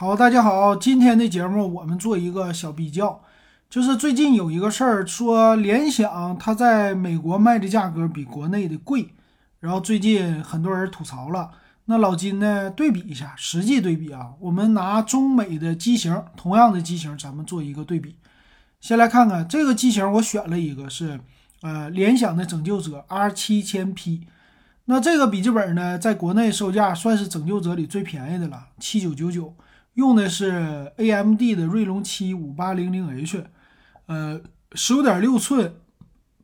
好，大家好，今天的节目我们做一个小比较，就是最近有一个事儿，说联想它在美国卖的价格比国内的贵，然后最近很多人吐槽了。那老金呢，对比一下，实际对比啊，我们拿中美的机型，同样的机型，咱们做一个对比。先来看看这个机型，我选了一个是呃联想的拯救者 R 七千 P。那这个笔记本呢，在国内售价算是拯救者里最便宜的了，七九九九。用的是 AMD 的锐龙七五八零零 H，呃，十五点六寸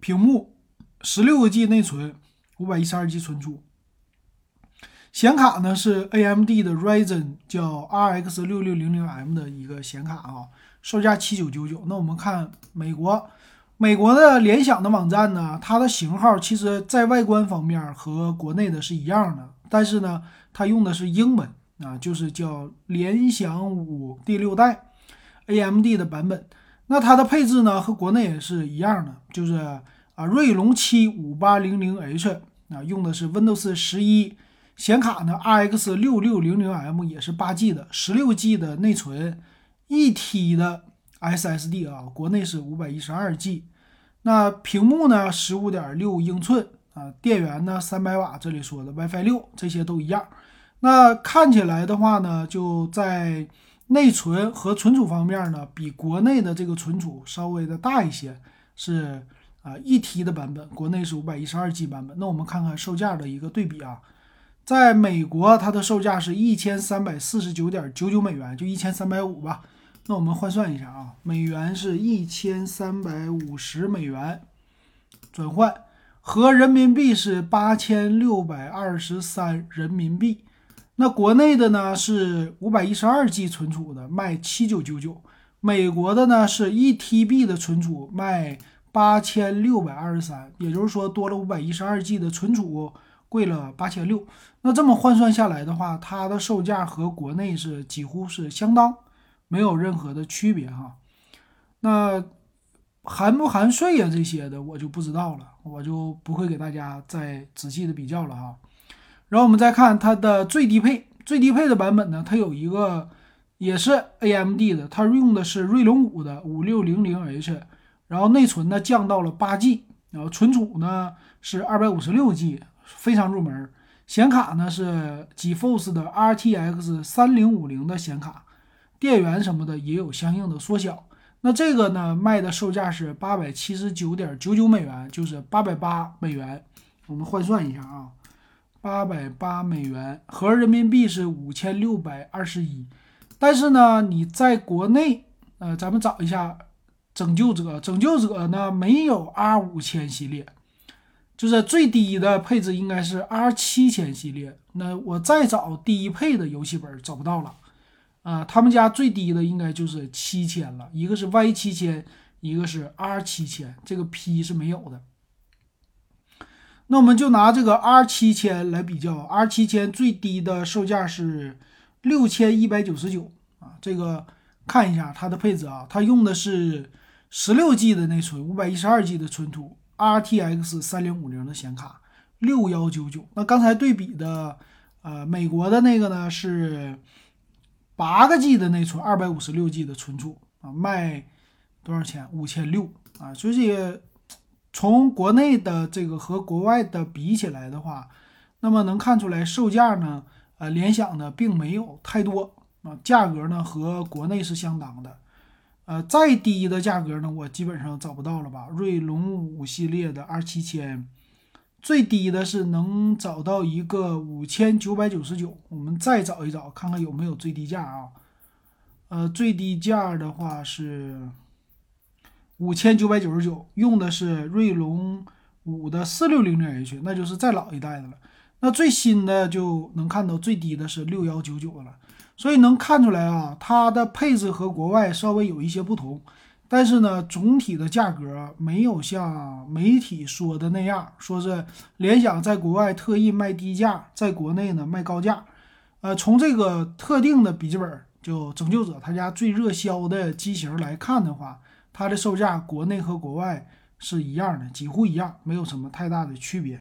屏幕，十六个 G 内存，五百一十二 G 存储。显卡呢是 AMD 的 Ryzen 叫 RX 六六零零 M 的一个显卡啊，售价七九九九。那我们看美国，美国的联想的网站呢，它的型号其实在外观方面和国内的是一样的，但是呢，它用的是英文。啊，就是叫联想五第六代 AMD 的版本，那它的配置呢和国内也是一样的，就是啊锐龙七五八零零 H 啊用的是 Windows 十一显卡呢，RX 六六零零 M 也是八 G 的，十六 G 的内存，一 T 的 SSD 啊，国内是五百一十二 G，那屏幕呢十五点六英寸啊，电源呢三百瓦，这里说的 WiFi 六这些都一样。那看起来的话呢，就在内存和存储方面呢，比国内的这个存储稍微的大一些，是啊一 T 的版本，国内是五百一十二 G 版本。那我们看看售价的一个对比啊，在美国它的售价是一千三百四十九点九九美元，就一千三百五吧。那我们换算一下啊，美元是一千三百五十美元，转换和人民币是八千六百二十三人民币。那国内的呢是五百一十二 G 存储的，卖七九九九；美国的呢是一 TB 的存储，卖八千六百二十三。也就是说，多了五百一十二 G 的存储，贵了八千六。那这么换算下来的话，它的售价和国内是几乎是相当，没有任何的区别哈。那含不含税呀？这些的我就不知道了，我就不会给大家再仔细的比较了哈。然后我们再看它的最低配，最低配的版本呢，它有一个也是 AMD 的，它用的是锐龙五的五六零零 H，然后内存呢降到了八 G，然后存储呢是二百五十六 G，非常入门。显卡呢是 GeForce 的 RTX 三零五零的显卡，电源什么的也有相应的缩小。那这个呢卖的售价是八百七十九点九九美元，就是八百八美元。我们换算一下啊。八百八美元，合人民币是五千六百二十一。但是呢，你在国内，呃，咱们找一下拯救者，拯救者呢没有 R 五千系列，就是最低的配置应该是 R 七千系列。那我再找低配的游戏本找不到了，啊，他们家最低的应该就是七千了，一个是 Y 七千，一个是 R 七千，这个 P 是没有的。那我们就拿这个 R 七千来比较，R 七千最低的售价是六千一百九十九啊。这个看一下它的配置啊，它用的是十六 G 的内存，五百一十二 G 的存储，RTX 三零五零的显卡，六幺九九。那刚才对比的，呃，美国的那个呢是八个 G 的内存，二百五十六 G 的存储啊，卖多少钱？五千六啊，所以这个。从国内的这个和国外的比起来的话，那么能看出来售价呢，呃，联想呢并没有太多啊，价格呢和国内是相当的，呃，再低的价格呢我基本上找不到了吧？锐龙五系列的二七千，最低的是能找到一个五千九百九十九，我们再找一找看看有没有最低价啊？呃，最低价的话是。五千九百九十九，用的是锐龙五的四六零零 H，那就是再老一代的了。那最新的就能看到最低的是六幺九九了。所以能看出来啊，它的配置和国外稍微有一些不同，但是呢，总体的价格没有像媒体说的那样，说是联想在国外特意卖低价，在国内呢卖高价。呃，从这个特定的笔记本就拯救者他家最热销的机型来看的话。它的售价，国内和国外是一样的，几乎一样，没有什么太大的区别。